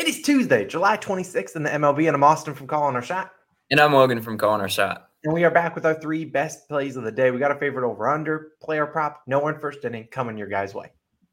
It is Tuesday, July 26th in the MLB, and I'm Austin from Calling Our Shot. And I'm Logan from Calling Our Shot. And we are back with our three best plays of the day. We got a favorite over under, player prop, no one first inning coming your guys' way.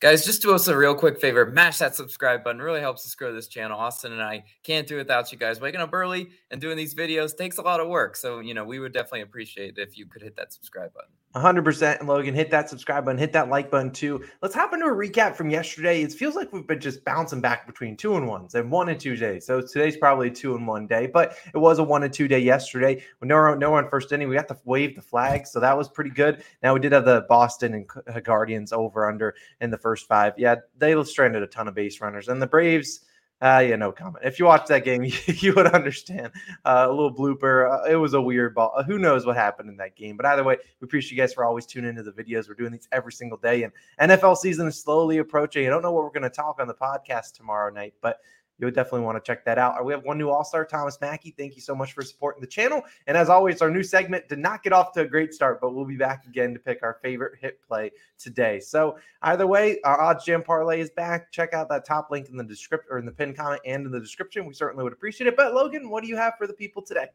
Guys, just do us a real quick favor. Mash that subscribe button. really helps us grow this channel. Austin and I can't do without you guys. Waking up early and doing these videos takes a lot of work. So, you know, we would definitely appreciate it if you could hit that subscribe button. 100% and Logan hit that subscribe button hit that like button too. Let's hop into a recap from yesterday. It feels like we've been just bouncing back between two and ones and one and two days. So today's probably two and one day but it was a one and two day yesterday. No one no one first inning we got to wave the flag so that was pretty good. Now we did have the boston and guardians over under in the first five. Yeah they stranded a ton of base runners and the braves uh, yeah, no comment. If you watch that game, you, you would understand. Uh, a little blooper. Uh, it was a weird ball. Uh, who knows what happened in that game? But either way, we appreciate you guys for always tuning into the videos. We're doing these every single day, and NFL season is slowly approaching. I don't know what we're going to talk on the podcast tomorrow night, but you would definitely want to check that out. We have one new All Star, Thomas Mackey. Thank you so much for supporting the channel. And as always, our new segment did not get off to a great start, but we'll be back again to pick our favorite hit play today. So either way, our OddsJam parlay is back. Check out that top link in the description or in the pin comment and in the description. We certainly would appreciate it. But Logan, what do you have for the people today?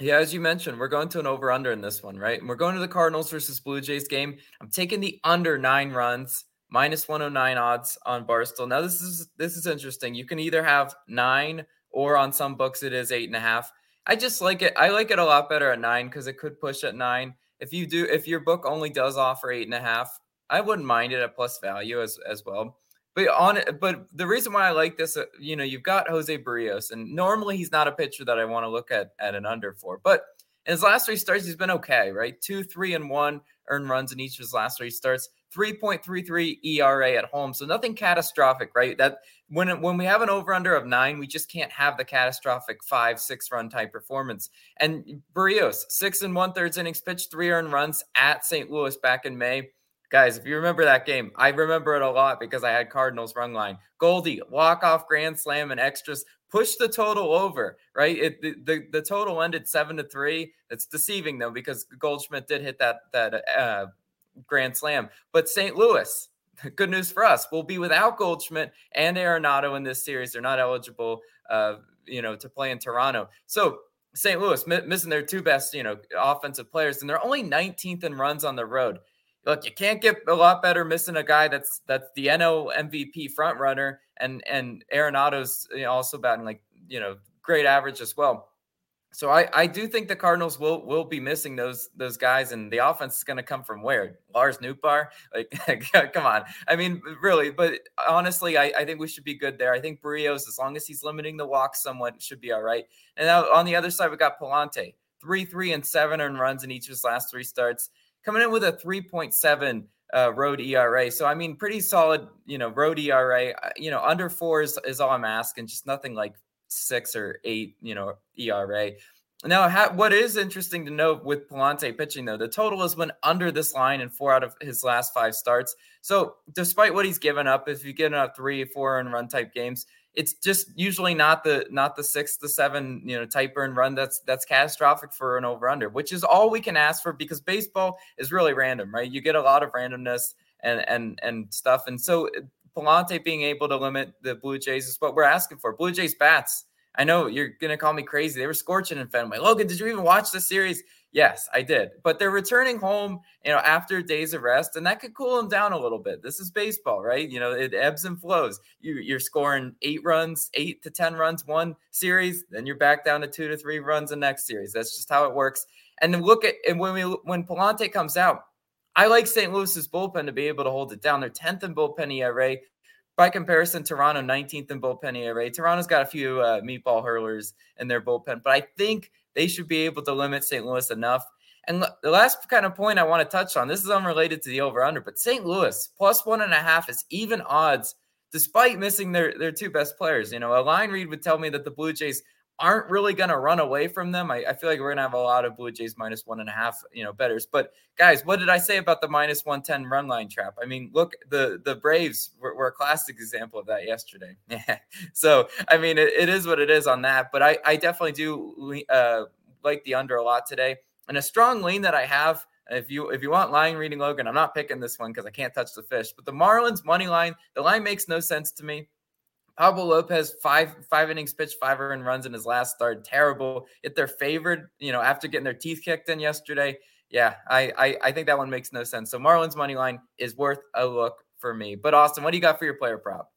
Yeah, as you mentioned, we're going to an over under in this one, right? And we're going to the Cardinals versus Blue Jays game. I'm taking the under nine runs minus 109 odds on Barstool. Now this is this is interesting. You can either have nine or on some books it is eight and a half. I just like it. I like it a lot better at nine because it could push at nine. If you do, if your book only does offer eight and a half, I wouldn't mind it at plus value as as well. But on but the reason why I like this, uh, you know, you've got Jose Berrios, and normally he's not a pitcher that I want to look at at an under for, but in his last three starts, he's been okay, right? Two, three, and one earned runs in each of his last three starts. 3.33 ERA at home. So nothing catastrophic, right? That when when we have an over under of 9, we just can't have the catastrophic 5 6 run type performance. And Berrios, 6 and 1 thirds innings pitched, 3 earned runs at St. Louis back in May. Guys, if you remember that game, I remember it a lot because I had Cardinals run line. Goldie, walk off grand slam and extras push the total over, right? It the, the, the total ended seven to three. It's deceiving though because Goldschmidt did hit that that uh, grand slam. But St. Louis, good news for us, will be without Goldschmidt and Arenado in this series. They're not eligible, uh, you know, to play in Toronto. So St. Louis missing their two best, you know, offensive players, and they're only 19th in runs on the road. Look, you can't get a lot better missing a guy that's that's the NL MVP front runner, and and Arenado's you know, also batting like you know great average as well. So I, I do think the Cardinals will will be missing those those guys, and the offense is going to come from where Lars Nootbaar. Like, come on. I mean, really. But honestly, I, I think we should be good there. I think Berrios, as long as he's limiting the walks somewhat, should be all right. And now on the other side, we got Pallante, three, three, and seven earned runs in each of his last three starts, coming in with a three point seven uh, road ERA. So I mean, pretty solid. You know, road ERA. Uh, you know, under four is, is all I'm asking. Just nothing like six or eight, you know, ERA. Now, what is interesting to note with Pallante pitching, though, the total has went under this line in four out of his last five starts. So, despite what he's given up, if you get up three, four and run type games, it's just usually not the not the six to seven you know type burn run that's that's catastrophic for an over under, which is all we can ask for because baseball is really random, right? You get a lot of randomness and and and stuff, and so Pallante being able to limit the Blue Jays is what we're asking for. Blue Jays bats. I know you're going to call me crazy. They were scorching in Fenway. Logan, did you even watch the series? Yes, I did. But they're returning home, you know, after days of rest, and that could cool them down a little bit. This is baseball, right? You know, it ebbs and flows. You, you're scoring eight runs, eight to 10 runs one series, then you're back down to two to three runs the next series. That's just how it works. And then look at, and when we, when Pallante comes out, I like St. Louis's bullpen to be able to hold it down. They're 10th in bullpen ERA. By comparison, Toronto 19th in bullpen ERA. Toronto's got a few uh, meatball hurlers in their bullpen, but I think they should be able to limit St. Louis enough. And the last kind of point I want to touch on this is unrelated to the over under, but St. Louis plus one and a half is even odds despite missing their, their two best players. You know, a line read would tell me that the Blue Jays aren't really going to run away from them. I, I feel like we're going to have a lot of Blue Jays minus one and a half, you know, betters. But guys, what did I say about the minus 110 run line trap? I mean, look, the the Braves were, were a classic example of that yesterday. so, I mean, it, it is what it is on that. But I, I definitely do uh, like the under a lot today. And a strong lean that I have if you if you want line reading Logan, I'm not picking this one because I can't touch the fish. But the Marlins money line, the line makes no sense to me. Pablo Lopez, five five innings pitched, five earned runs in his last start. Terrible. If they're favored, you know, after getting their teeth kicked in yesterday, yeah, I, I I think that one makes no sense. So Marlins money line is worth a look for me. But Austin, what do you got for your player prop?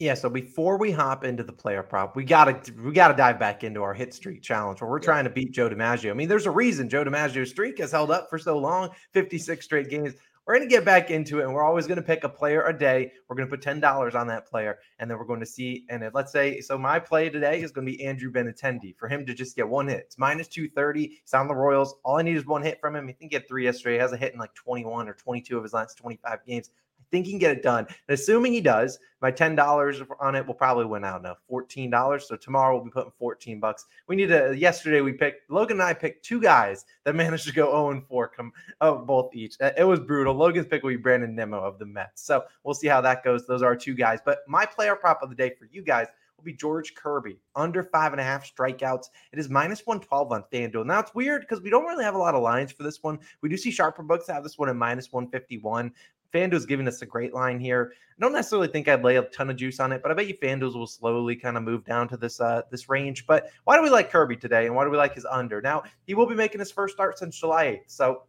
Yeah, so before we hop into the player prop, we gotta we gotta dive back into our hit streak challenge where we're trying to beat Joe DiMaggio. I mean, there's a reason Joe DiMaggio's streak has held up for so long, 56 straight games. We're going to get back into it, and we're always going to pick a player a day. We're going to put ten dollars on that player, and then we're going to see. And if, let's say, so my play today is going to be Andrew Benintendi for him to just get one hit. It's minus two thirty. He's on the Royals. All I need is one hit from him. I think he get three yesterday. He has a hit in like twenty one or twenty two of his last twenty five games think he can get it done. And assuming he does, my ten dollars on it will probably win out now. Fourteen dollars. So tomorrow we'll be putting fourteen bucks. We need to. Yesterday we picked Logan and I picked two guys that managed to go zero oh and four. Come oh both each. It was brutal. Logan's pick will be Brandon Nimmo of the Mets. So we'll see how that goes. Those are two guys. But my player prop of the day for you guys will be George Kirby under five and a half strikeouts. It is minus 112 on FanDuel. Now it's weird because we don't really have a lot of lines for this one. We do see sharper books have this one at minus 151. FanDuel's giving us a great line here. I don't necessarily think I'd lay a ton of juice on it, but I bet you FanDuel's will slowly kind of move down to this uh this range. But why do we like Kirby today, and why do we like his under? Now he will be making his first start since July 8th, so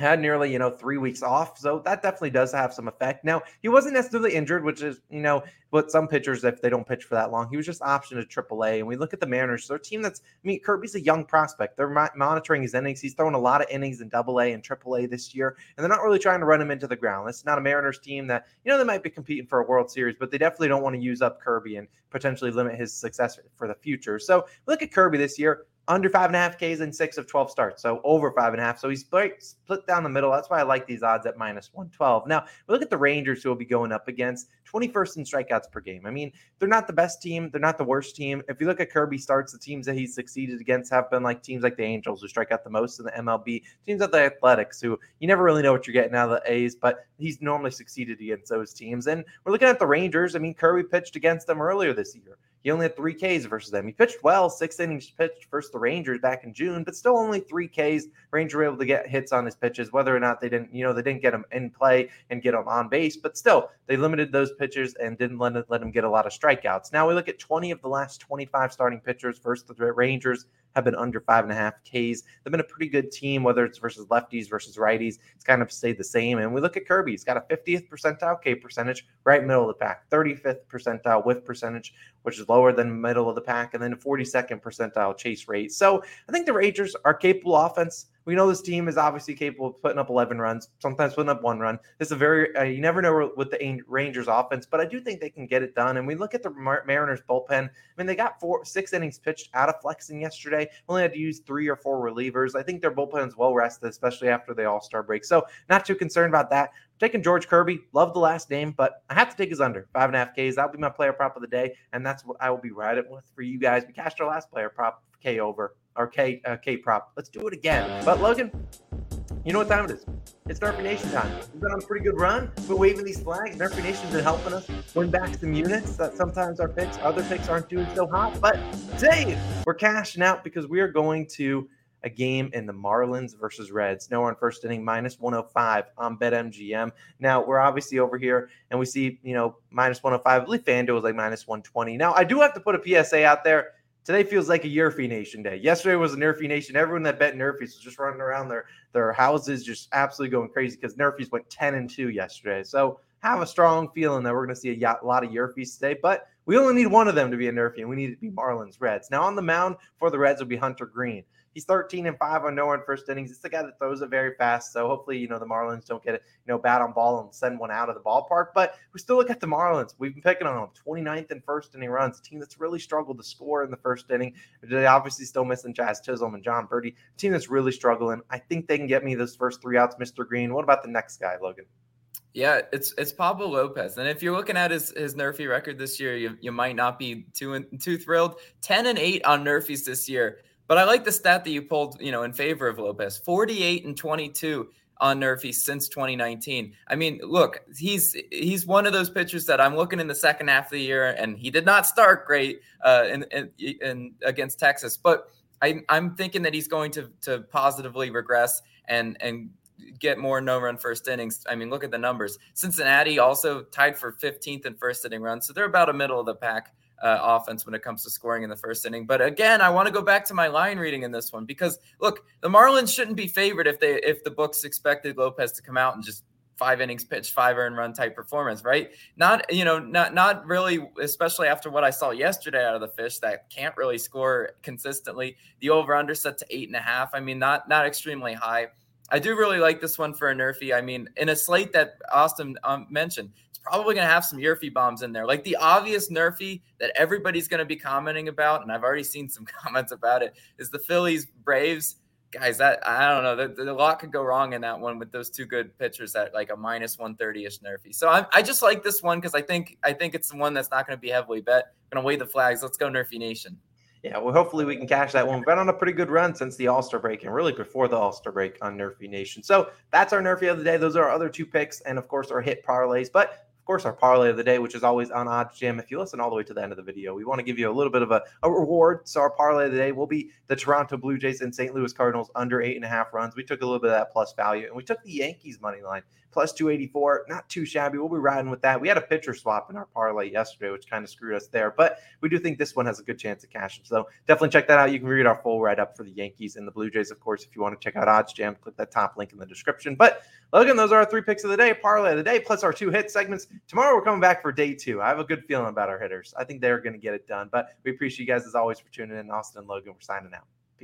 had nearly you know three weeks off so that definitely does have some effect. Now he wasn't necessarily injured which is you know what some pitchers if they don't pitch for that long he was just optioned to aaa and we look at the mariners their team that's i mean kirby's a young prospect. They're mo- monitoring his innings. He's thrown a lot of innings in double a and triple a this year and they're not really trying to run him into the ground. It's not a mariners team that you know they might be competing for a world series but they definitely don't want to use up kirby and potentially limit his success for the future. So look at kirby this year under five and a half Ks in six of 12 starts. So over five and a half. So he's split, split down the middle. That's why I like these odds at minus 112. Now, we look at the Rangers who will be going up against 21st in strikeouts per game. I mean, they're not the best team. They're not the worst team. If you look at Kirby starts, the teams that he's succeeded against have been like teams like the Angels who strike out the most in the MLB, teams like the Athletics who you never really know what you're getting out of the A's, but he's normally succeeded against those teams. And we're looking at the Rangers. I mean, Kirby pitched against them earlier this year. He only had three Ks versus them. He pitched well, six innings pitched versus the Rangers back in June, but still only three Ks. Rangers were able to get hits on his pitches, whether or not they didn't, you know, they didn't get him in play and get him on base, but still they limited those pitchers and didn't let, let him get a lot of strikeouts. Now we look at 20 of the last 25 starting pitchers versus the Rangers have been under five and a half Ks. They've been a pretty good team, whether it's versus lefties versus righties. It's kind of stayed the same. And we look at Kirby, he's got a 50th percentile K percentage, right middle of the pack, 35th percentile whiff percentage, which is lower than middle of the pack, and then 42nd percentile chase rate. So I think the Rangers are capable offense. We know this team is obviously capable of putting up 11 runs, sometimes putting up one run. It's a very, uh, you never know with the Rangers offense, but I do think they can get it done. And we look at the Mar- Mariners bullpen. I mean, they got four, six innings pitched out of Flexen yesterday. Only had to use three or four relievers. I think their bullpen is well rested, especially after the All Star break. So not too concerned about that. taking George Kirby. Love the last name, but I have to take his under five and a half Ks. That'll be my player prop of the day, and that's what I will be riding with for you guys. We cashed our last player prop K over or K uh, K prop. Let's do it again. But Logan, you know what time it is? It's Nerfy Nation time. We've been on a pretty good run. We're waving these flags. Nerfy Nation's been helping us win back some units that sometimes our picks, other picks aren't doing so hot. But today we're cashing out because we are going to a game in the Marlins versus Reds. Nowhere in first inning, minus 105 on BetMGM. Now, we're obviously over here and we see, you know, minus 105. I believe FanDuel was like minus 120. Now, I do have to put a PSA out there. Today feels like a Nerfy Nation day. Yesterday was a Nerfy Nation. Everyone that bet Nerfies was just running around their their houses, just absolutely going crazy because Nerfies went 10 and 2 yesterday. So have a strong feeling that we're going to see a lot of Nerfies today. But we only need one of them to be a Nerfy, and we need it to be Marlins Reds. Now on the mound for the Reds will be Hunter Greene. He's 13 and 5 on no in first innings. It's the guy that throws it very fast. So hopefully, you know, the Marlins don't get it, you know, bad on ball and send one out of the ballpark. But we still look at the Marlins. We've been picking on them 29th and first inning runs, a team that's really struggled to score in the first inning. They obviously still missing Jazz Chisholm and Jon Berti, a team that's really struggling. I think they can get me those first three outs, Mr. Greene. What about the next guy, Logan? Yeah, it's it's Pablo Lopez, and if you're looking at his his Nerfy record this year, you, you might not be too too thrilled. Ten and eight on Nerfies this year. But I like the stat that you pulled, you know, in favor of Lopez 48 and 22 on Nerfy since 2019. I mean, look, he's he's one of those pitchers that I'm looking in the second half of the year, and he did not start great uh, in, in, in against Texas, but I, I'm thinking that he's going to to positively regress and and get more no run first innings. I mean, look at the numbers. Cincinnati also tied for 15th in first inning runs, so they're about a middle of the pack uh, offense when it comes to scoring in the first inning. But again, I want to go back to my line reading in this one because look, the Marlins shouldn't be favored if they if the books expected Lopez to come out and just five innings pitch, five earned run type performance, right? Not, you know, not not really, especially after what I saw yesterday out of the fish that can't really score consistently. The over under set to eight and a half. I mean, not not extremely high. I do really like this one for a Nerfy. I mean, in a slate that Austin um, mentioned, probably going to have some Yerfy bombs in there. Like the obvious Nerfy that everybody's going to be commenting about, and I've already seen some comments about it, is the Phillies Braves. Guys, that I don't know. A lot could go wrong in that one with those two good pitchers at like a minus 130 ish Nerfy. So I, I just like this one because I think I think it's the one that's not going to be heavily bet. Going to wave the flags. Let's go Nerfy Nation yeah, well, hopefully we can cash that one. We've been on a pretty good run since the All Star break and really before the All Star break on Nerfy Nation. So that's our Nerfy of the day. Those are our other two picks, and of course our hit parlays. But course, our parlay of the day, which is always on OddsJam. If you listen all the way to the end of the video, we want to give you a little bit of a, a reward. So our parlay of the day will be the Toronto Blue Jays and St. Louis Cardinals under eight and a half runs. We took a little bit of that plus value, and we took the Yankees money line plus 284. Not too shabby. We'll be riding with that. We had a pitcher swap in our parlay yesterday, which kind of screwed us there, but we do think this one has a good chance of cashing. So definitely check that out. You can read our full write up for the Yankees and the Blue Jays, of course. If you want to check out OddsJam, click that top link in the description. But Logan, those are our three picks of the day, parlay of the day, plus our two hit segments. Tomorrow we're coming back for day two. I have a good feeling about our hitters. I think they're going to get it done. But we appreciate you guys as always for tuning in. Austin and Logan, we're signing out.